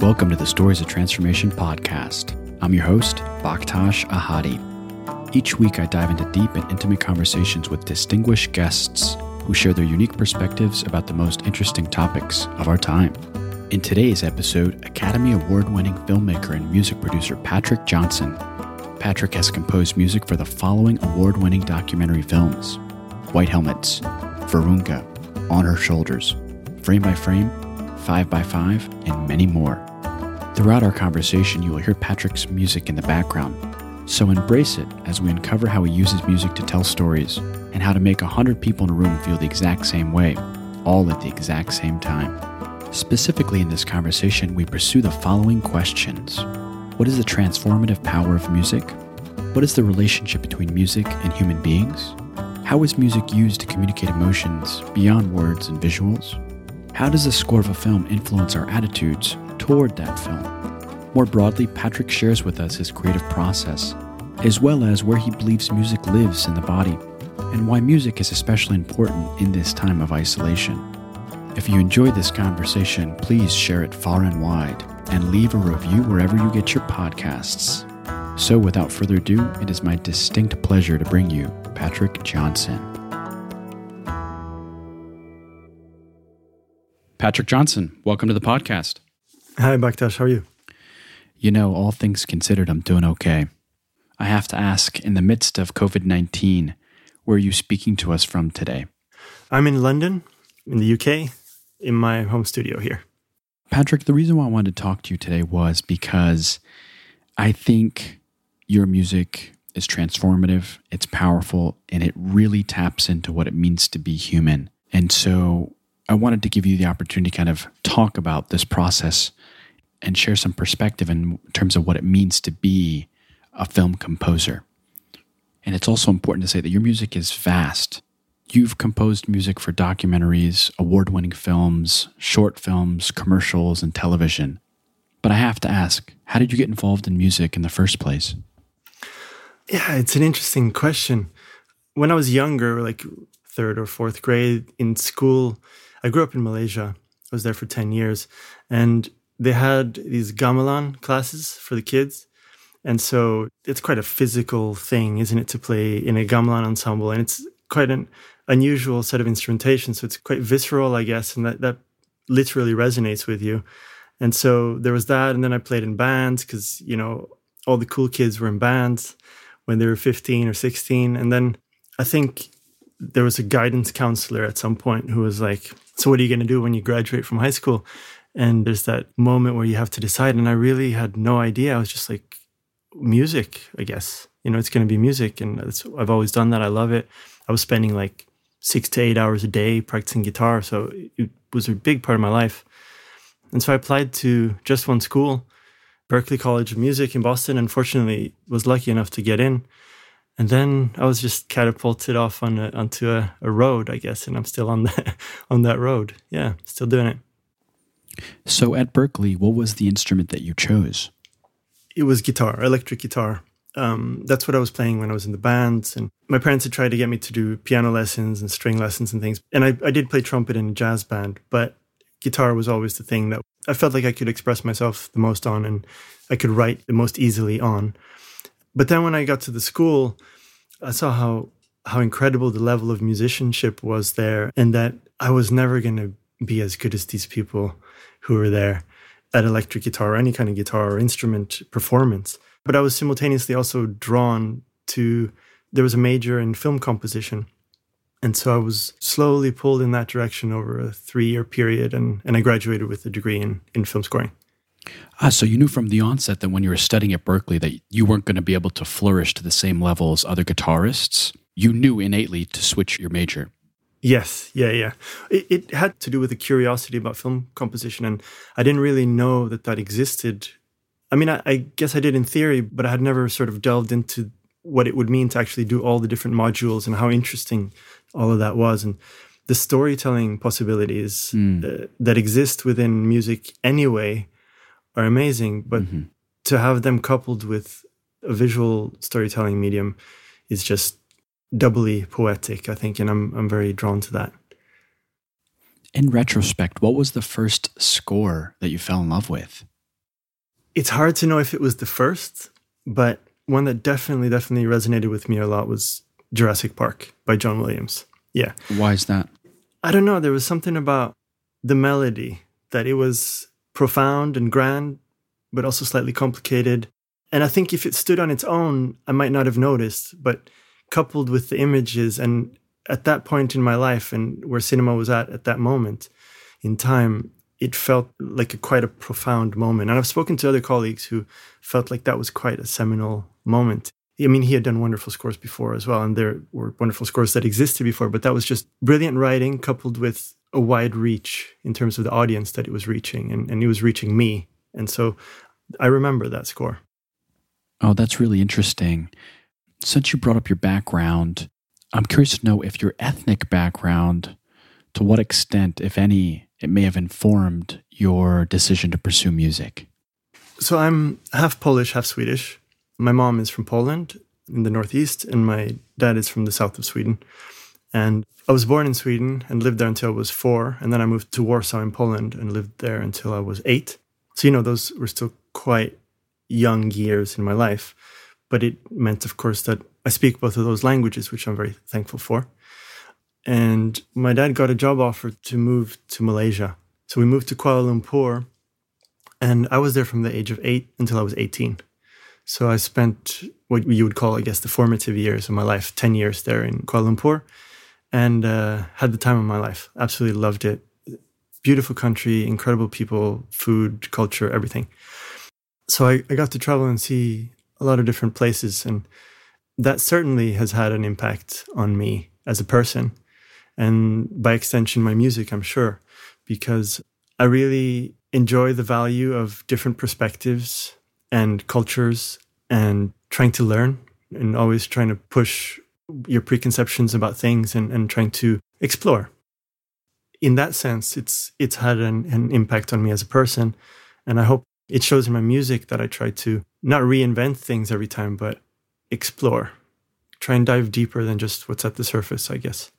Welcome to the Stories of Transformation podcast. I'm your host, Baktash Ahadi. Each week, I dive into deep and intimate conversations with distinguished guests who share their unique perspectives about the most interesting topics of our time. In today's episode, Academy Award winning filmmaker and music producer Patrick Jonsson. Patrick has composed music for the following award winning documentary films White Helmets, Virunga, On Her Shoulders, Frame by Frame, 5 by 5 and many more. Throughout our conversation, you will hear Patrick's music in the background. So embrace it as we uncover how he uses music to tell stories and how to make 100 people in a room feel the exact same way, all at the exact same time. Specifically, in this conversation, we pursue the following questions What is the transformative power of music? What is the relationship between music and human beings? How is music used to communicate emotions beyond words and visuals? How does the score of a film influence our attitudes toward that film. More broadly, Patrick shares with us his creative process, as well as where he believes music lives in the body, and why music is especially important in this time of isolation. If you enjoyed this conversation, please share it far and wide and leave a review wherever you get your podcasts. So, without further ado, it is my distinct pleasure to bring you Patrick Jonsson. Patrick Jonsson, welcome to the podcast. Hi, Baktash. How are you? You know, all things considered, I'm doing okay. I have to ask, in the midst of COVID 19, where are you speaking to us from today? I'm in London, in the UK, in my home studio here. Patrick, the reason why I wanted to talk to you today was because I think your music is transformative, it's powerful, and it really taps into what it means to be human. And so I wanted to give you the opportunity to kind of talk about this process and share some perspective in terms of what it means to be a film composer. And it's also important to say that your music is vast. You've composed music for documentaries, award winning films, short films, commercials, and television. But I have to ask, how did you get involved in music in the first place? Yeah, it's an interesting question. When I was younger, like third or fourth grade in school, I grew up in Malaysia. I was there for 10 years and they had these gamelan classes for the kids. And so it's quite a physical thing, isn't it, to play in a gamelan ensemble? And it's quite an unusual set of instrumentation. So it's quite visceral, I guess, and that, that literally resonates with you. And so there was that. And then I played in bands because, you know, all the cool kids were in bands when they were 15 or 16. And then I think there was a guidance counselor at some point who was like, So, what are you going to do when you graduate from high school? And there's that moment where you have to decide. And I really had no idea. I was just like, music, I guess. You know, it's going to be music. And I've always done that. I love it. I was spending like six to eight hours a day practicing guitar. So it was a big part of my life. And so I applied to just one school, Berklee College of Music in Boston. Unfortunately, was lucky enough to get in. And then I was just catapulted off on a, onto a, a road, I guess, and I'm still on that on that road. Yeah, still doing it. So at Berklee, what was the instrument that you chose? It was guitar, electric guitar. Um, that's what I was playing when I was in the bands. And my parents had tried to get me to do piano lessons and string lessons and things. And I, I did play trumpet in a jazz band, but guitar was always the thing that I felt like I could express myself the most on and I could write the most easily on. But then when I got to the school, I saw how how incredible the level of musicianship was there, and that I was never going to be as good as these people who were there at electric guitar or any kind of guitar or instrument performance. But I was simultaneously also drawn to there was a major in film composition. And so I was slowly pulled in that direction over a three year period, and, and I graduated with a degree in, in film scoring. Ah, so you knew from the onset that when you were studying at Berklee that you weren't going to be able to flourish to the same level as other guitarists. You knew innately to switch your major. Yes, yeah, yeah. It, it had to do with a curiosity about film composition, and I didn't really know that that existed. I mean, I, I guess I did in theory, but I had never sort of delved into what it would mean to actually do all the different modules and how interesting all of that was. And the storytelling possibilities mm. uh, that exist within music anyway are amazing, but mm-hmm. to have them coupled with a visual storytelling medium is just doubly poetic, I think, and I'm I'm very drawn to that. In retrospect, what was the first score that you fell in love with? it's hard to know if it was the first, but one that definitely, definitely resonated with me a lot was Jurassic Park by John Williams. Yeah. Why is that? I don't know. There was something about the melody that it was profound and grand, but also slightly complicated. And I think if it stood on its own, I might not have noticed. But coupled with the images, and at that point in my life and where cinema was at at that moment in time, it felt like a quite a profound moment. And I've spoken to other colleagues who felt like that was quite a seminal moment. I mean, he had done wonderful scores before as well, and there were wonderful scores that existed before, but that was just brilliant writing coupled with a wide reach in terms of the audience that it was reaching, and, and it was reaching me. And so I remember that score. Oh, that's really interesting. Since you brought up your background, I'm curious to know if your ethnic background, to what extent, if any, it may have informed your decision to pursue music. So I'm half Polish, half Swedish. My mom is from Poland in the northeast, and my dad is from the south of Sweden. And I was born in Sweden and lived there until I was four. And then I moved to Warsaw in Poland and lived there until I was eight. So, you know, those were still quite young years in my life. But it meant, of course, that I speak both of those languages, which I'm very thankful for. And my dad got a job offer to move to Malaysia. So we moved to Kuala Lumpur. And I was there from the age of eight until I was 18. So I spent what you would call, I guess, the formative years of my life 10 years there in Kuala Lumpur and uh, had the time of my life. Absolutely loved it. Beautiful country, incredible people, food, culture, everything. So I, I got to travel and see a lot of different places. And that certainly has had an impact on me as a person. And by extension, my music, I'm sure, because I really enjoy the value of different perspectives and cultures and trying to learn and always trying to push your preconceptions about things and, and trying to explore. In that sense, it's it's had an, an impact on me as a person. And I hope it shows in my music that I try to not reinvent things every time, but explore. Try and dive deeper than just what's at the surface, I guess.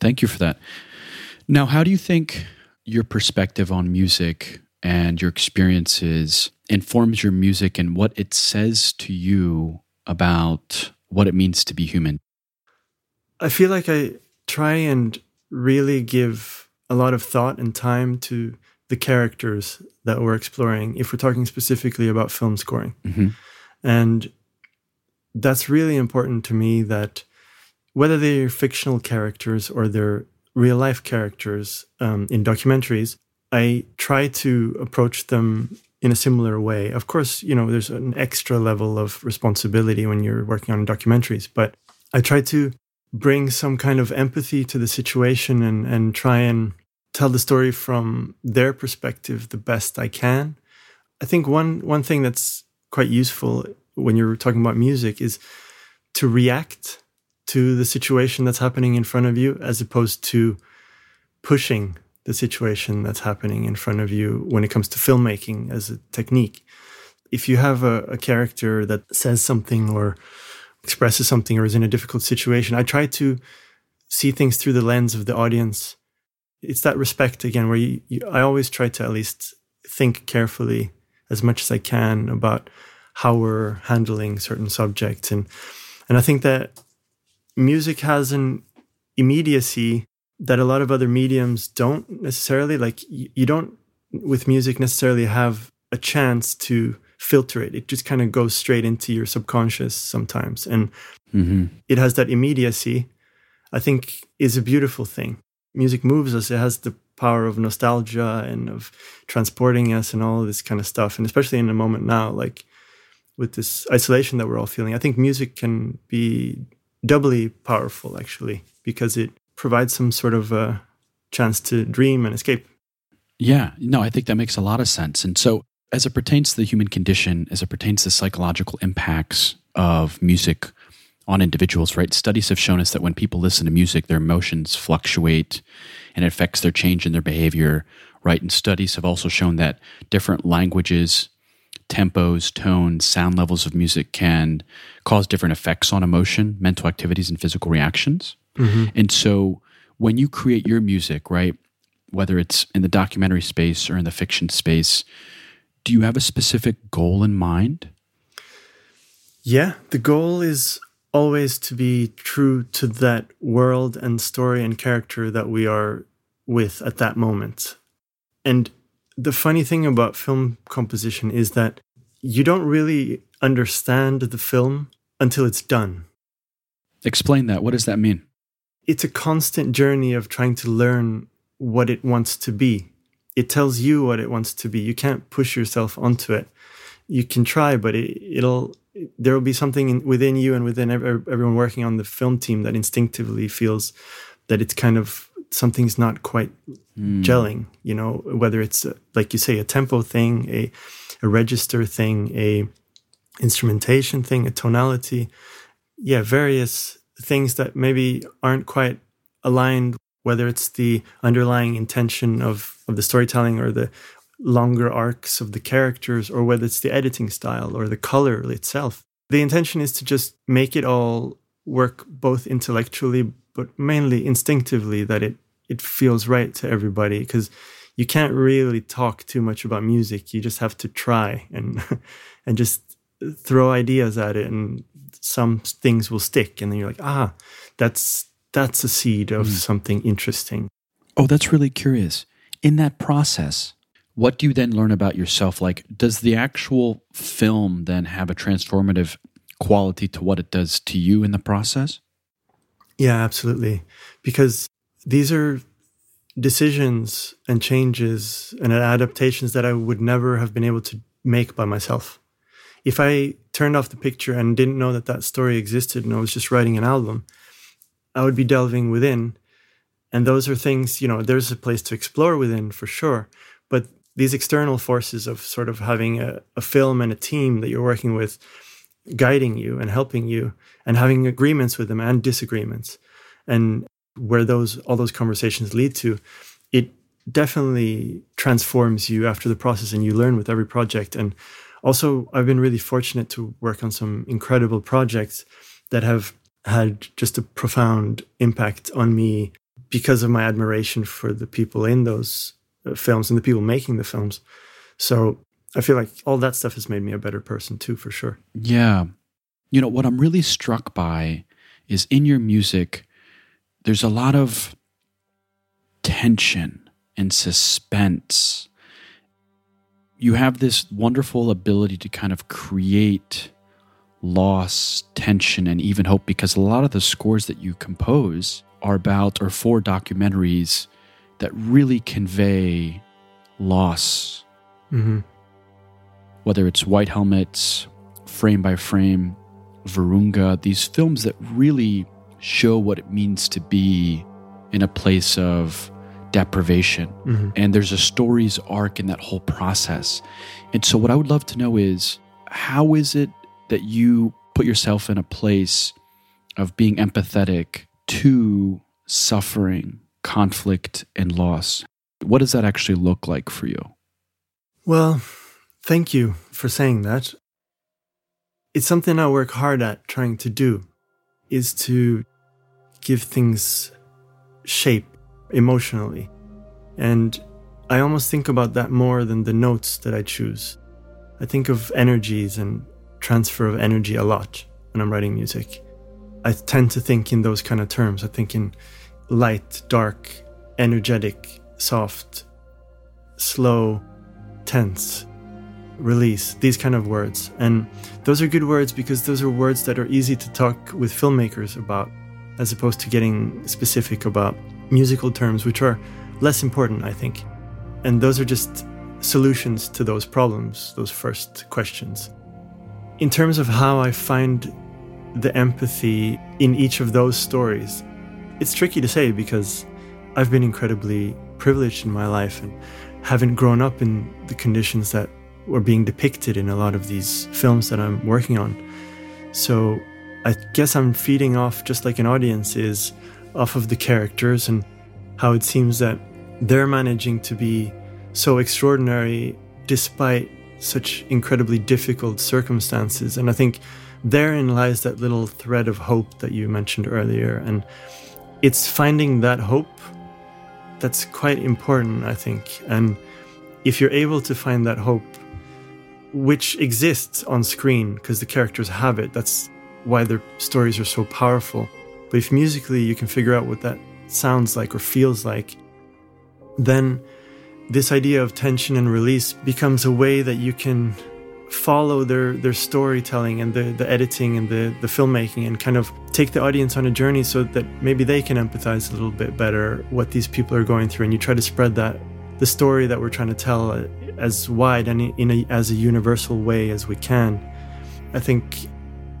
Thank you for that. Now, how do you think your perspective on music and your experiences informs your music and what it says to you about what it means to be human? I feel like I try and really give a lot of thought and time to the characters that we're exploring, if we're talking specifically about film scoring. Mm-hmm. And that's really important to me that whether they're fictional characters or they're real life characters um, in documentaries, I try to approach them in a similar way. Of course, you know, there's an extra level of responsibility when you're working on documentaries, but I try to bring some kind of empathy to the situation and, and try and tell the story from their perspective the best I can. I think one one thing that's quite useful when you're talking about music is to react to the situation that's happening in front of you as opposed to pushing the situation that's happening in front of you when it comes to filmmaking as a technique. If you have a, a character that says something or expresses something or is in a difficult situation, I try to see things through the lens of the audience. It's that respect again, where you, you, I always try to at least think carefully as much as I can about how we're handling certain subjects, and and I think that music has an immediacy that a lot of other mediums don't necessarily like you don't with music necessarily have a chance to filter it. It just kind of goes straight into your subconscious sometimes. And mm-hmm. it has that immediacy i think is a beautiful thing music moves us it has the power of nostalgia and of transporting us and all this kind of stuff and especially in a moment now like with this isolation that we're all feeling i think music can be doubly powerful actually because it provides some sort of a chance to dream and escape. Yeah, no, I think that makes a lot of sense. And so, as it pertains to the human condition, as it pertains to psychological impacts of music on individuals, right? Studies have shown us that when people listen to music, their emotions fluctuate and it affects their change in their behavior, right? And studies have also shown that different languages, tempos, tones, sound levels of music can cause different effects on emotion, mental activities, and physical reactions. Mm-hmm. And so when you create your music, right, whether it's in the documentary space or in the fiction space, Do you have a specific goal in mind? Yeah, the goal is always to be true to that world and story and character that we are with at that moment. And the funny thing about film composition is that you don't really understand the film until it's done. Explain that. What does that mean? It's a constant journey of trying to learn what it wants to be. It tells you what it wants to be. You can't push yourself onto it. You can try, but it, will there will be something in, within you and within everyone working on the film team that instinctively feels that it's kind of something's not quite mm. gelling. You know, whether it's a, like you say a tempo thing, a a register thing, a instrumentation thing, a tonality, yeah, various things that maybe aren't quite aligned. Whether it's the underlying intention of of the storytelling or the longer arcs of the characters or whether it's the editing style or the color itself. The intention is to just make it all work both intellectually but mainly instinctively that it it feels right to everybody because you can't really talk too much about music. You just have to try and and just throw ideas at it and some things will stick and then you're like, "Ah, that's that's a seed of mm. something interesting." Oh, that's really curious. In that process, what do you then learn about yourself? Like, does the actual film then have a transformative quality to what it does to you in the process? Yeah, absolutely. Because these are decisions and changes and adaptations that I would never have been able to make by myself. If I turned off the picture and didn't know that that story existed and I was just writing an album, I would be delving within. And those are things, you know, there's a place to explore within for sure. These external forces of sort of having a, a film and a team that you're working with guiding you and helping you and having agreements with them and disagreements. And where those all those conversations lead to it definitely transforms you after the process and you learn with every project. And also i've been really fortunate to work on some incredible projects that have had just a profound impact on me because of my admiration for the people in those Uh, films and the people making the films. So I feel like all that stuff has made me a better person too, for sure. Yeah. You know, what I'm really struck by is in your music, there's a lot of tension and suspense. You have this wonderful ability to kind of create loss, tension, and even hope because a lot of the scores that you compose are about or for documentaries that really convey loss. Mm-hmm. Whether it's White Helmets, Frame by Frame, Virunga, these films that really show what it means to be in a place of deprivation. Mm-hmm. And there's a story's arc in that whole process. And so, what I would love to know is how is it that you put yourself in a place of being empathetic to suffering conflict and loss. What does that actually look like for you? Well, thank you for saying that. It's something I work hard at trying to do is to give things shape emotionally. And I almost think about that more than the notes that I choose. I think of energies and transfer of energy a lot when I'm writing music. I tend to think in those kind of terms. I think in light, dark, energetic, soft, slow, tense, release, these kind of words. And those are good words because those are words that are easy to talk with filmmakers about, as opposed to getting specific about musical terms, which are less important, I think. And those are just solutions to those problems, those first questions. In terms of how I find the empathy in each of those stories, it's tricky to say because I've been incredibly privileged in my life and haven't grown up in the conditions that were being depicted in a lot of these films that I'm working on. So I guess I'm feeding off just like an audience is off of the characters and how it seems that they're managing to be so extraordinary despite such incredibly difficult circumstances. And I think therein lies that little thread of hope that you mentioned earlier. And it's finding that hope that's quite important, I think. And if you're able to find that hope which exists on screen because the characters have it. That's why their stories are so powerful. But if musically you can figure out what that sounds like or feels like, then this idea of tension and release becomes a way that you can follow their their storytelling and the, the editing and the, the filmmaking and kind of take the audience on a journey so that maybe they can empathize a little bit better what these people are going through. And you try to spread that the story that we're trying to tell as wide and in a, as a universal way as we can. I think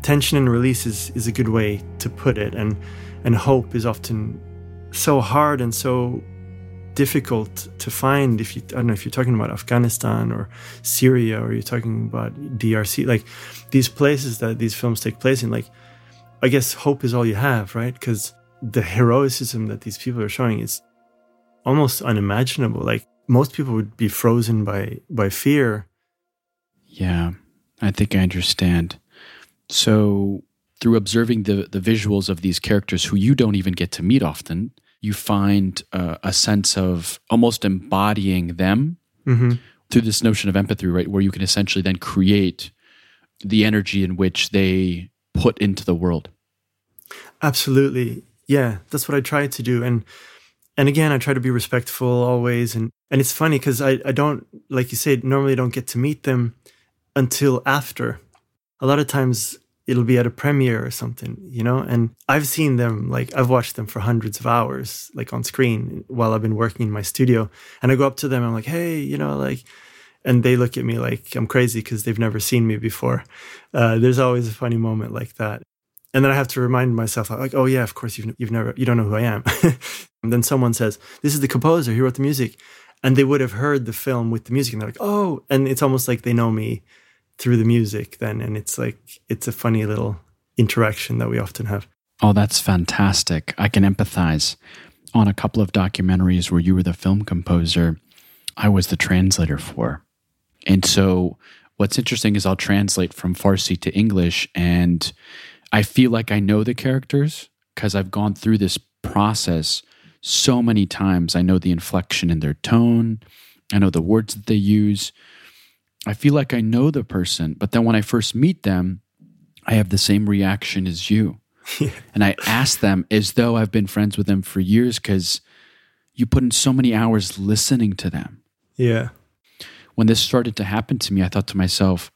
tension and release is, is a good way to put it. And and hope is often so hard and so difficult to find if you I don't know if you're talking about Afghanistan or Syria or you're talking about DRC like these places that these films take place in like I guess hope is all you have right? Because the heroism that these people are showing is almost unimaginable. Like most people would be frozen by by fear. Yeah I think I understand. So through observing the the visuals of these characters who you don't even get to meet often you find uh, a sense of almost embodying them mm-hmm. through this notion of empathy, right? Where you can essentially then create the energy in which they put into the world. Absolutely. Yeah, that's what I try to do. And and again, I try to be respectful always. And and it's funny because I, I don't, like you said, normally I don't get to meet them until after. A lot of times it'll be at a premiere or something, you know? And I've seen them, like, I've watched them for hundreds of hours, like on screen while I've been working in my studio. And I go up to them, I'm like, hey, you know, like, and they look at me like I'm crazy because they've never seen me before. Uh, there's always a funny moment like that. And then I have to remind myself, like, oh yeah, of course you've you've never you don't know who I am. and then someone says, "This is the composer. He wrote the music," and they would have heard the film with the music, and they're like, "Oh!" And it's almost like they know me through the music then and it's like it's a funny little interaction that we often have. Oh that's fantastic. I can empathize on a couple of documentaries where you were the film composer i was the translator for. And so what's interesting is i'll translate from farsi to english and i feel like i know the characters because i've gone through this process so many times. I know the inflection in their tone. I know the words that they use I feel like I know the person, but then when I first meet them, I have the same reaction as you. And I ask them as though I've been friends with them for years because you put in so many hours listening to them. Yeah. When this started to happen to me, I thought to myself,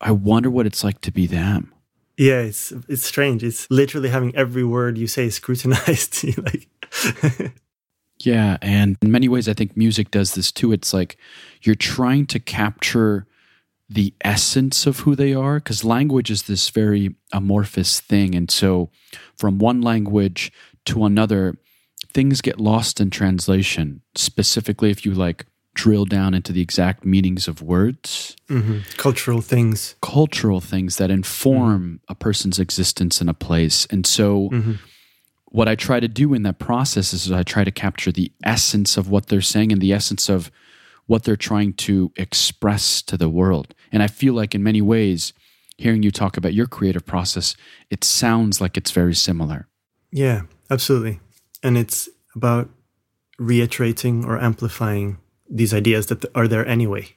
I wonder what it's like to be them. Yeah, it's it's strange. It's literally having every word you say scrutinized. like yeah, and in many ways, I think music does this too. It's like you're trying to capture the essence of who they are because language is this very amorphous thing. And so, from one language to another, things get lost in translation, specifically if you like drill down into the exact meanings of words. Mm-hmm. Cultural things. Cultural things that inform mm-hmm. a person's existence in a place. And so, mm-hmm what I try to do in that process is I try to capture the essence of what they're saying and the essence of what they're trying to express to the world. And I feel like in many ways, hearing you talk about your creative process, it sounds like it's very similar. Yeah, absolutely. And it's about reiterating or amplifying these ideas that are there anyway.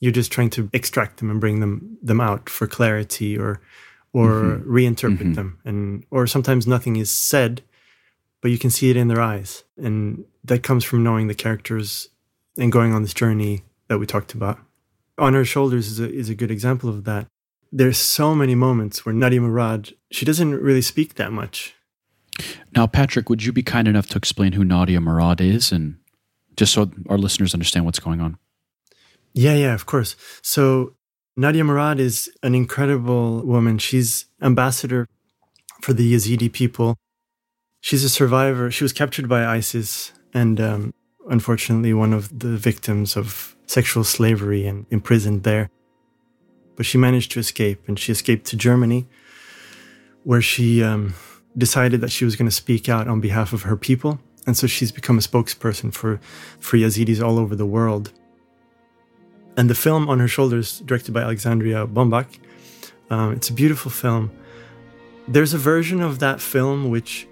You're just trying to extract them and bring them them out for clarity or or mm-hmm. reinterpret mm-hmm. them and or sometimes nothing is said but you can see it in their eyes. And that comes from knowing the characters and going on this journey that we talked about. On Her Shoulders is a, is a good example of that. There's so many moments where Nadia Murad, she doesn't really speak that much. Now, Patrick, would you be kind enough to explain who Nadia Murad is and just so our listeners understand what's going on? Yeah, yeah, of course. So, Nadia Murad is an incredible woman. She's ambassador for the Yazidi people She's a survivor. She was captured by ISIS and um, unfortunately one of the victims of sexual slavery and imprisoned there. But she managed to escape and she escaped to Germany where she um, decided that she was going to speak out on behalf of her people. And so she's become a spokesperson for, for Yazidis all over the world. And the film On Her Shoulders, directed by Alexandria Bombach, um, it's a beautiful film. There's a version of that film which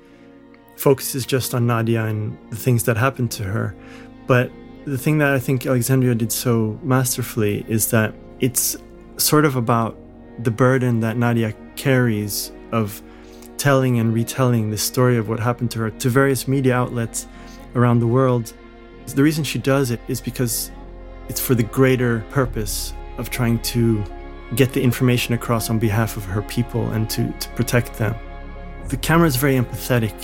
focuses just on Nadia and the things that happened to her. But the thing that I think Alexandria did so masterfully is that it's sort of about the burden that Nadia carries of telling and retelling the story of what happened to her to various media outlets around the world. The reason she does it is because it's for the greater purpose of trying to get the information across on behalf of her people and to, to protect them. The camera is very empathetic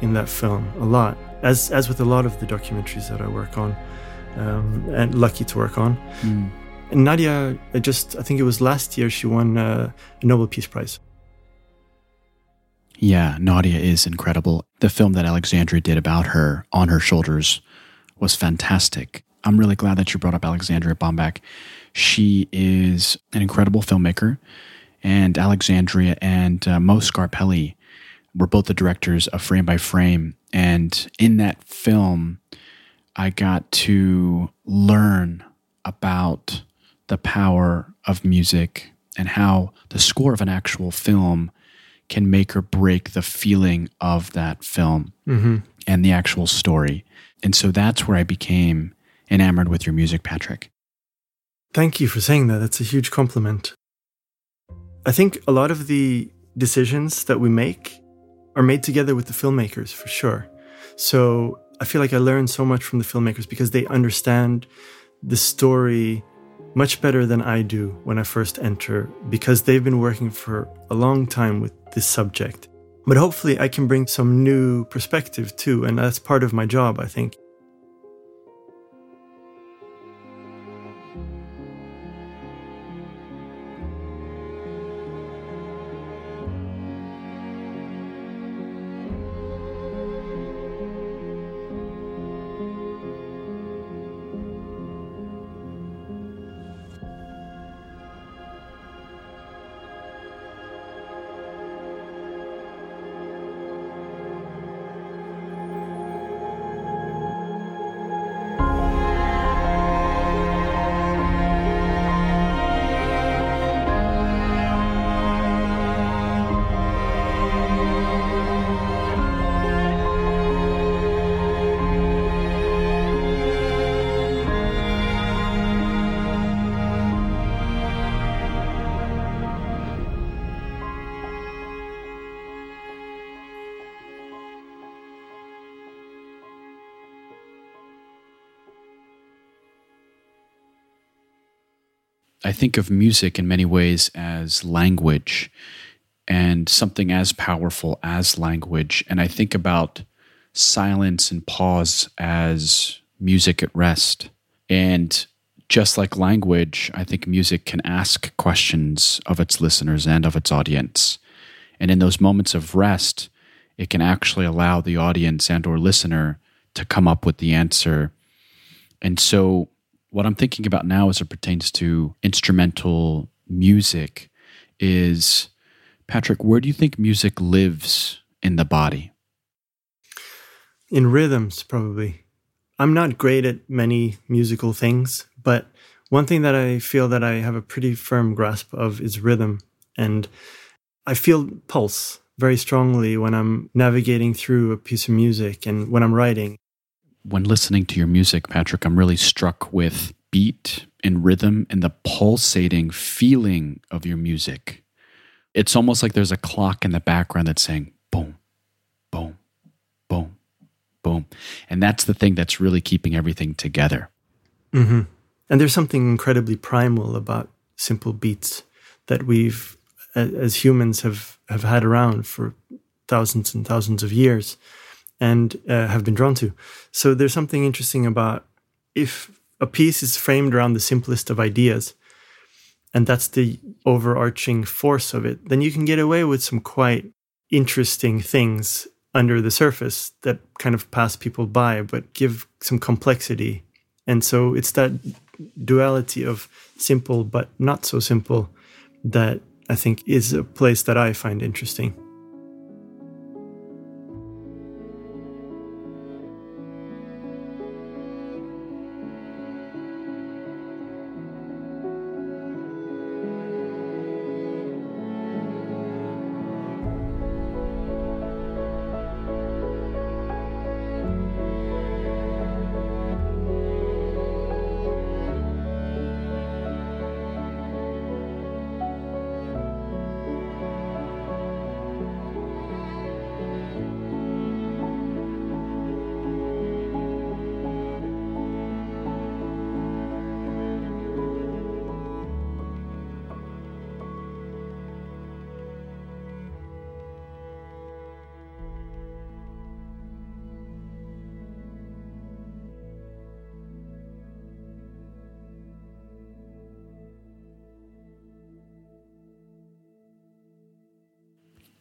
in that film, a lot, as, as with a lot of the documentaries that I work on um, and lucky to work on. Mm. And Nadia, I just, I think it was last year, she won uh, a Nobel Peace Prize. Yeah, Nadia is incredible. The film that Alexandria did about her on her shoulders was fantastic. I'm really glad that you brought up Alexandria Bombach. She is an incredible filmmaker, and Alexandria and uh, Mo Scarpelli were both the directors of Frame by Frame. And in that film, I got to learn about the power of music and how the score of an actual film can make or break the feeling of that film mm-hmm. and the actual story. And so that's where I became enamored with your music, Patrick. Thank you for saying that. That's a huge compliment. I think a lot of the decisions that we make are made together with the filmmakers for sure. So I feel like I learned so much from the filmmakers because they understand the story much better than I do when I first enter because they've been working for a long time with this subject. But hopefully, I can bring some new perspective too, and that's part of my job, I think. I think of music in many ways as language and something as powerful as language. And I think about silence and pause as music at rest. And just like language, I think music can ask questions of its listeners and of its audience. And in those moments of rest, it can actually allow the audience and or listener to come up with the answer. And so what I'm thinking about now as it pertains to instrumental music is Patrick, where do you think music lives in the body? In rhythms, probably. I'm not great at many musical things, but one thing that I feel that I have a pretty firm grasp of is rhythm. And I feel pulse very strongly when I'm navigating through a piece of music and when I'm writing when listening to your music, Patrick, I'm really struck with beat and rhythm and the pulsating feeling of your music. It's almost like there's a clock in the background that's saying boom, boom, boom, boom. And that's the thing that's really keeping everything together. Mm-hmm. And there's something incredibly primal about simple beats that we've, as humans, have, have had around for thousands and thousands of years and uh, have been drawn to. So there's something interesting about if a piece is framed around the simplest of ideas, and that's the overarching force of it, then you can get away with some quite interesting things under the surface that kind of pass people by, but give some complexity. And so it's that duality of simple but not so simple that I think is a place that I find interesting.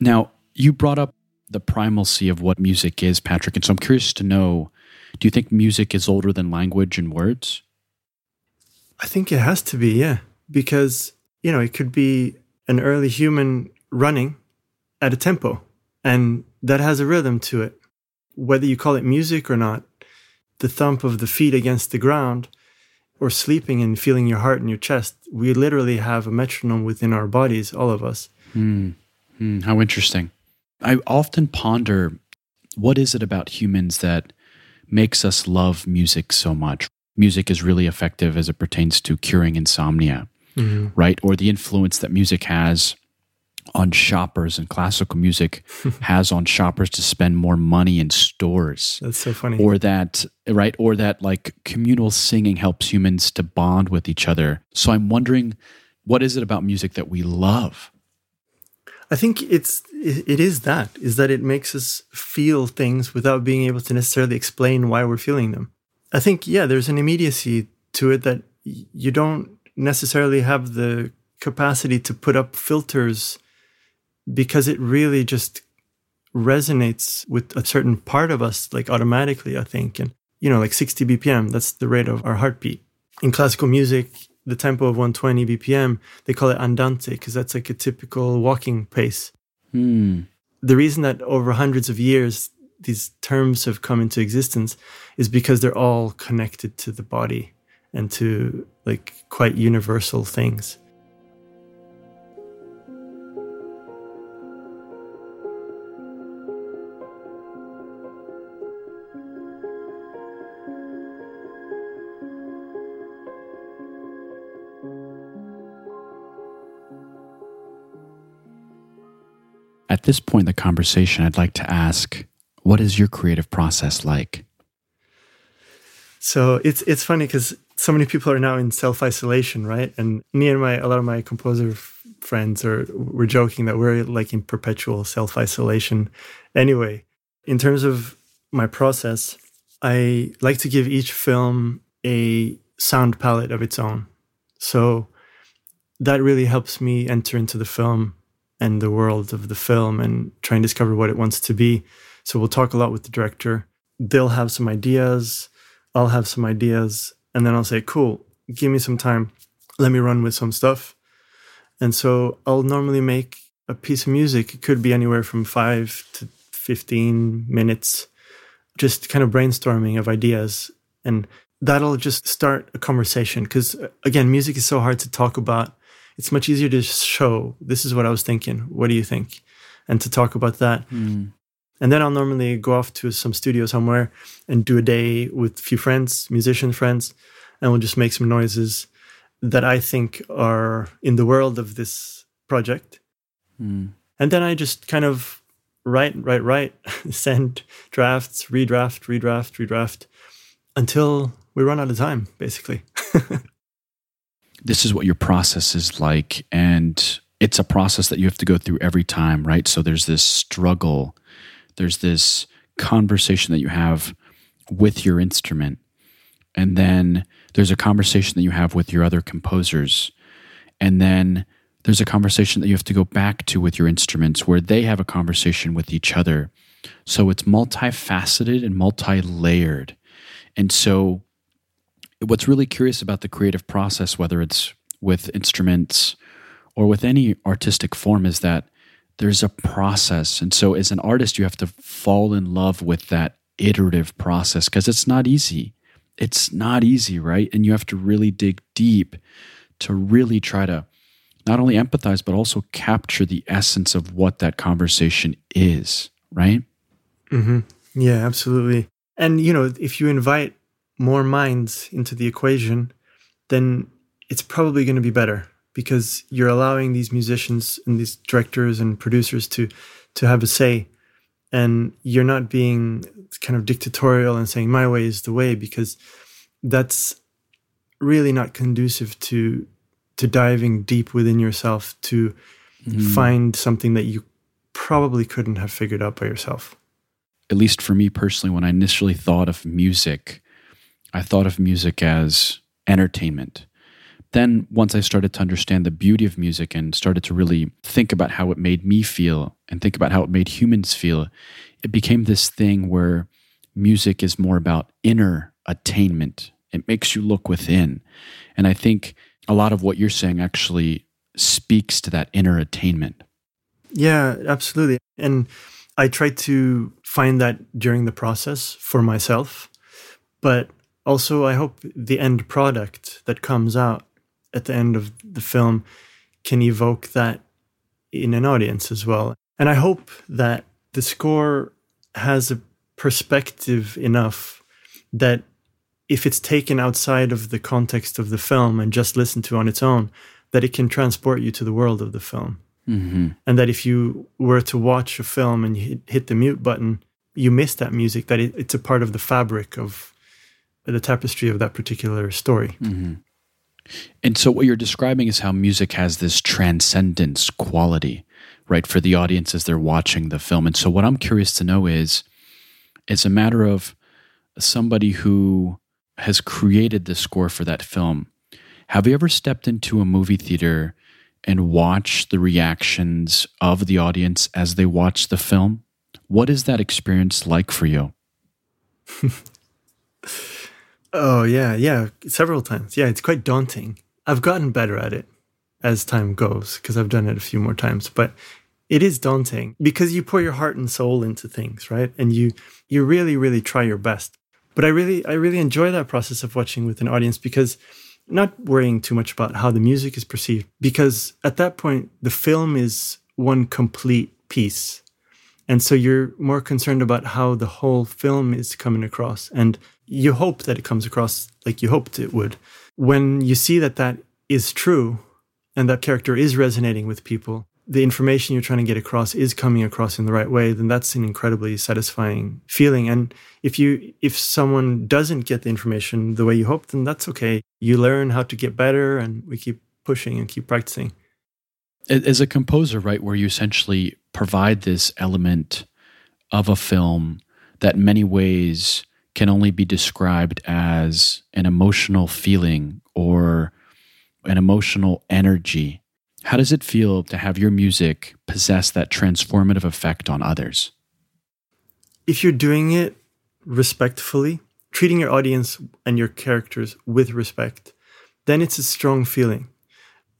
Now, you brought up the primalcy of what music is, Patrick. And so I'm curious to know do you think music is older than language and words? I think it has to be, yeah. Because, you know, it could be an early human running at a tempo, and that has a rhythm to it. Whether you call it music or not, the thump of the feet against the ground, or sleeping and feeling your heart in your chest, we literally have a metronome within our bodies, all of us. Mm. Mm, how interesting. I often ponder what is it about humans that makes us love music so much? Music is really effective as it pertains to curing insomnia, mm-hmm. right? Or the influence that music has on shoppers and classical music has on shoppers to spend more money in stores. That's so funny. Or that, right? Or that like communal singing helps humans to bond with each other. So I'm wondering, what is it about music that we love? I think it's it is that is that it makes us feel things without being able to necessarily explain why we're feeling them. I think yeah, there's an immediacy to it that you don't necessarily have the capacity to put up filters because it really just resonates with a certain part of us like automatically i think and you know like 60 bpm that's the rate of our heartbeat in classical music the tempo of 120 BPM, they call it andante because that's like a typical walking pace. Hmm. The reason that over hundreds of years these terms have come into existence is because they're all connected to the body and to like quite universal things. At this point in the conversation, I'd like to ask what is your creative process like? So it's it's funny because so many people are now in self isolation, right? And me and my a lot of my composer friends are we're joking that we're like in perpetual self isolation. Anyway, in terms of my process, I like to give each film a sound palette of its own. So that really helps me enter into the film and the world of the film and try and discover what it wants to be. So we'll talk a lot with the director. They'll have some ideas, I'll have some ideas, and then I'll say, "Cool, give me some time. Let me run with some stuff." And so I'll normally make a piece of music. It could be anywhere from 5 to 15 minutes just kind of brainstorming of ideas and that'll just start a conversation because again music is so hard to talk about it's much easier to show this is what I was thinking. What do you think? And to talk about that. Mm. And then I'll normally go off to some studio somewhere and do a day with a few friends, musician friends, and we'll just make some noises that I think are in the world of this project. Mm. And then I just kind of write, write, write, send drafts, redraft, redraft, redraft until we run out of time, basically. this is what your process is like and it's a process that you have to go through every time right? So there's this struggle there's this conversation that you have with your instrument and then there's a conversation that you have with your other composers and then there's a conversation that you have to go back to with your instruments where they have a conversation with each other. So it's multifaceted and multi-layered. And so what's really curious about the creative process, whether it's with instruments or with any artistic form, is that there's a process. And so, as an artist, you have to fall in love with that iterative process because it's not easy. It's not easy, right? And you have to really dig deep to really try to not only empathize, but also capture the essence of what that conversation is, right? Mm-hmm. Yeah, absolutely. And, you know, if you invite more minds into the equation, then it's probably going to be better because you're allowing these musicians and these directors and producers to to have a say and you're not being kind of dictatorial and saying my way is the way because that's really not conducive to to diving deep within yourself to mm. find something that you probably couldn't have figured out by yourself at least for me personally when i initially thought of music I thought of music as entertainment. then once I started to understand the beauty of music and started to really think about how it made me feel and think about how it made humans feel, it became this thing where music is more about inner attainment. It makes you look within. And I think a lot of what you're saying actually speaks to that inner attainment. Yeah, absolutely. And I try to find that during the process for myself. But also, I hope the end product that comes out at the end of the film can evoke that in an audience as well. And I hope that the score has a perspective enough that if it's taken outside of the context of the film and just listened to on its own, that it can transport you to the world of the film. Mm-hmm. And that if you were to watch a film and hit the mute button, you miss that music, that it, it's a part of the fabric of the tapestry of that particular story. Mm-hmm. And so, what you're describing is how music has this transcendence quality, right, for the audience as they're watching the film. And so, what I'm curious to know is it's a matter of somebody who has created the score for that film. Have you ever stepped into a movie theater and watched the reactions of the audience as they watch the film? What is that experience like for you? oh, yeah, yeah, several times. Yeah, it's quite daunting. I've gotten better at it as time goes because I've done it a few more times, but it is daunting because you pour your heart and soul into things, right? And you you really really try your best. But I really I really enjoy that process of watching with an audience because not worrying too much about how the music is perceived because at that point the film is one complete piece and so you're more concerned about how the whole film is coming across and you hope that it comes across like you hoped it would when you see that that is true and that character is resonating with people the information you're trying to get across is coming across in the right way, then that's an incredibly satisfying feeling. And if you if someone doesn't get the information the way you hope, then that's okay. You learn how to get better, and we keep pushing and keep practicing. As a composer, right, where you essentially provide this element of a film that many ways can only be described as an emotional feeling or an emotional energy how does it feel to have your music possess that transformative effect on others? If you're doing it respectfully, treating your audience and your characters with respect, then it's a strong feeling.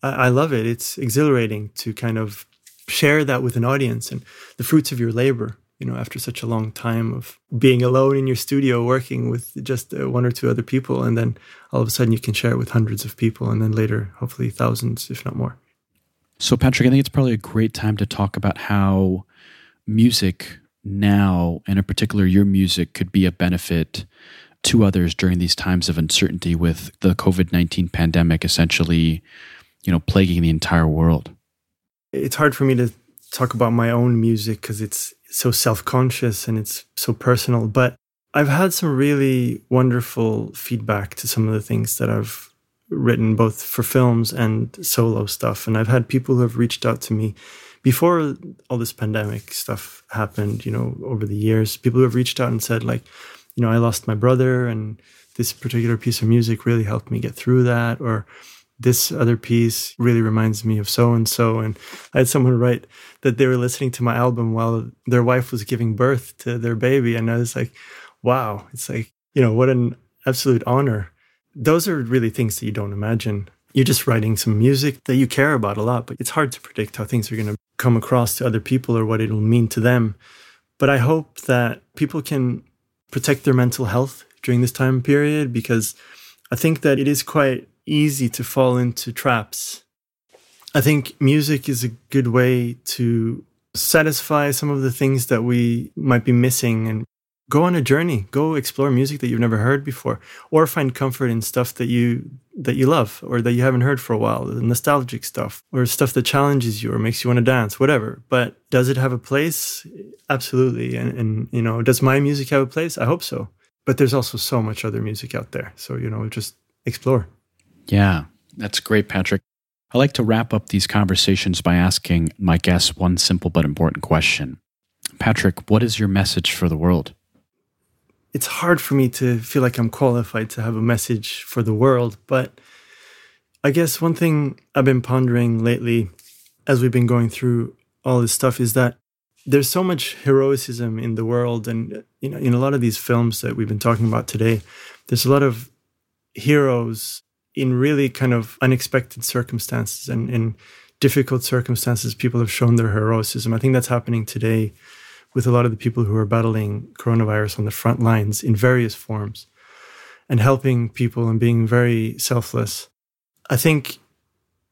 I, I love it. It's exhilarating to kind of share that with an audience and the fruits of your labor you know after such a long time of being alone in your studio working with just uh, one or two other people and then all of a sudden you can share it with hundreds of people and then later hopefully thousands if not more so, Patrick, I think it's probably a great time to talk about how music now, and in particular your music, could be a benefit to others during these times of uncertainty with the COVID 19 pandemic essentially, you know, plaguing the entire world. It's hard for me to talk about my own music because it's so self conscious and it's so personal, but I've had some really wonderful feedback to some of the things that I've written both for films and solo stuff. And I've had people who have reached out to me before all this pandemic stuff happened, you know, over the years. People who have reached out and said, like, you know, I lost my brother and this particular piece of music really helped me get through that. Or this other piece really reminds me of so and so. And I had someone write that they were listening to my album while their wife was giving birth to their baby. And I was like, wow, it's like, you know, what an absolute honor those are really things that you don't imagine. You're just writing some music that you care about a lot, but it's hard to predict how things are going to come across to other people or what it'll mean to them. But I hope that people can protect their mental health during this time period because I think that it is quite easy to fall into traps. I think music is a good way to satisfy some of the things that we might be missing and go on a journey. Go explore music that you've never heard before or find comfort in stuff that you that you love or that you haven't heard for a while the nostalgic stuff or stuff that challenges you or makes you want to dance whatever. But does it have a place? Absolutely. And, and you know does my music have a place? I hope so. But there's also so much other music out there. So you know just explore yeah that's great patrick. I like to wrap up these conversations by asking my guests one simple but important question. Patrick what is your message for the world? It's hard for me to feel like I'm qualified to have a message for the world, but I guess one thing I've been pondering lately as we've been going through all this stuff is that there's so much heroism in the world and you know in a lot of these films that we've been talking about today there's a lot of heroes in really kind of unexpected circumstances and in difficult circumstances people have shown their heroism i think that's happening today with a lot of the people who are battling coronavirus on the front lines in various forms and helping people and being very selfless. I think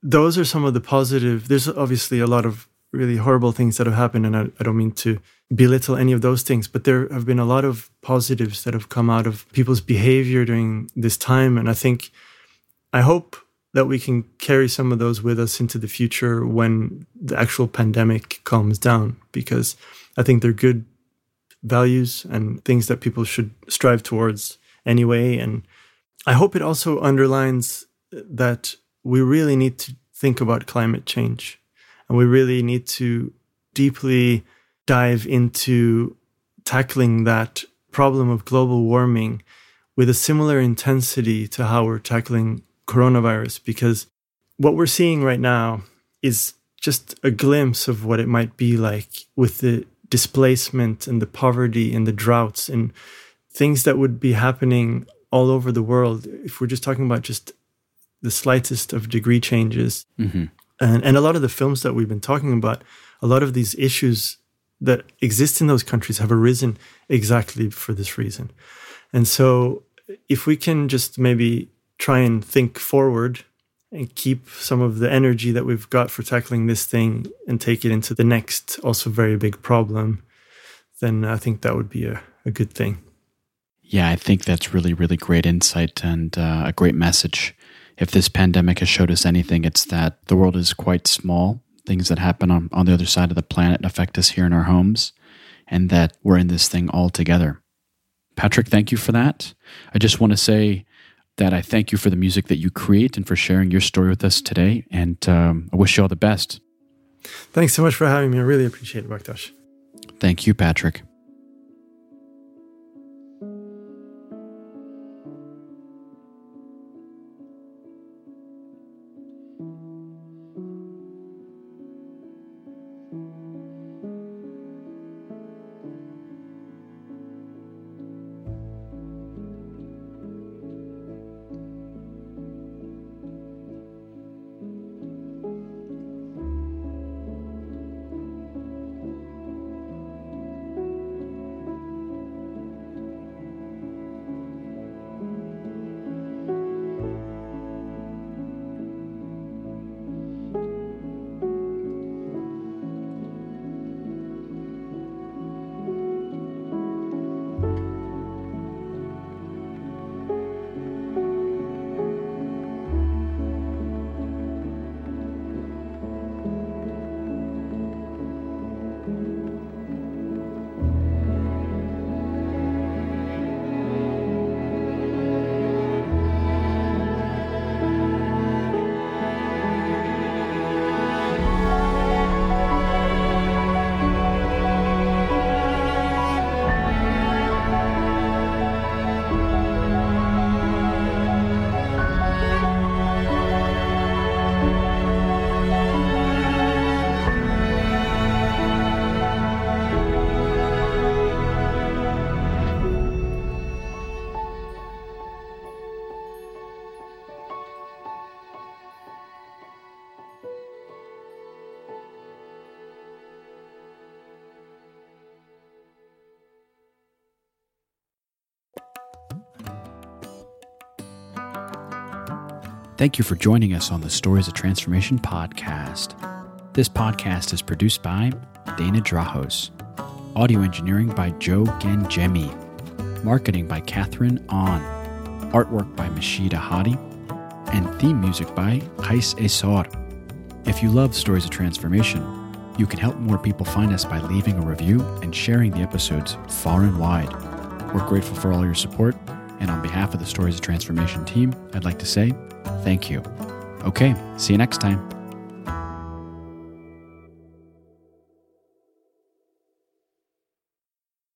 those are some of the positive there's obviously a lot of really horrible things that have happened and I, I don't mean to belittle any of those things but there have been a lot of positives that have come out of people's behavior during this time. And i think i hope that we can carry some of those with us into the future when the actual pandemic calms down because i think they're good values and things that people should strive towards anyway. And i hope it also underlines that we really need to think about climate change and we really need to deeply dive into tackling that problem of global warming with a similar intensity to how we're tackling coronavirus because what we're seeing right now is just a glimpse of what it might be like with the displacement and the poverty and the droughts and things that would be happening all over the world if we're just talking about just the slightest of degree changes mm-hmm. and, and a lot of the films that we've been talking about a lot of these issues that exist in those countries have arisen exactly for this reason and so if we can just maybe try and think forward and keep some of the energy that we've got for tackling this thing and take it into the next also very big problem then i think that would be a, a good thing yeah i think that's really really great insight and uh, a great message if this pandemic has showed us anything, it's that the world is quite small. Things that happen on, on the other side of the planet affect us here in our homes, and that we're in this thing all together. Patrick, thank you for that. I just want to say that I thank you for the music that you create and for sharing your story with us today. And um, I wish you all the best. Thanks so much for having me. I really appreciate it, Baktash. Thank you, Patrick. Thank you for joining us on the Stories of Transformation podcast. This podcast is produced by Dana Drahos, audio engineering by Joe Gangemi, marketing by Katherine An, artwork by Masheed Ahadi, and theme music by Qais Essar. If you love Stories of Transformation, you can help more people find us by leaving a review and sharing the episodes far and wide. We're grateful for all your support, and on behalf of the Stories of Transformation team, I'd like to say Thank you. Okay, see you next time.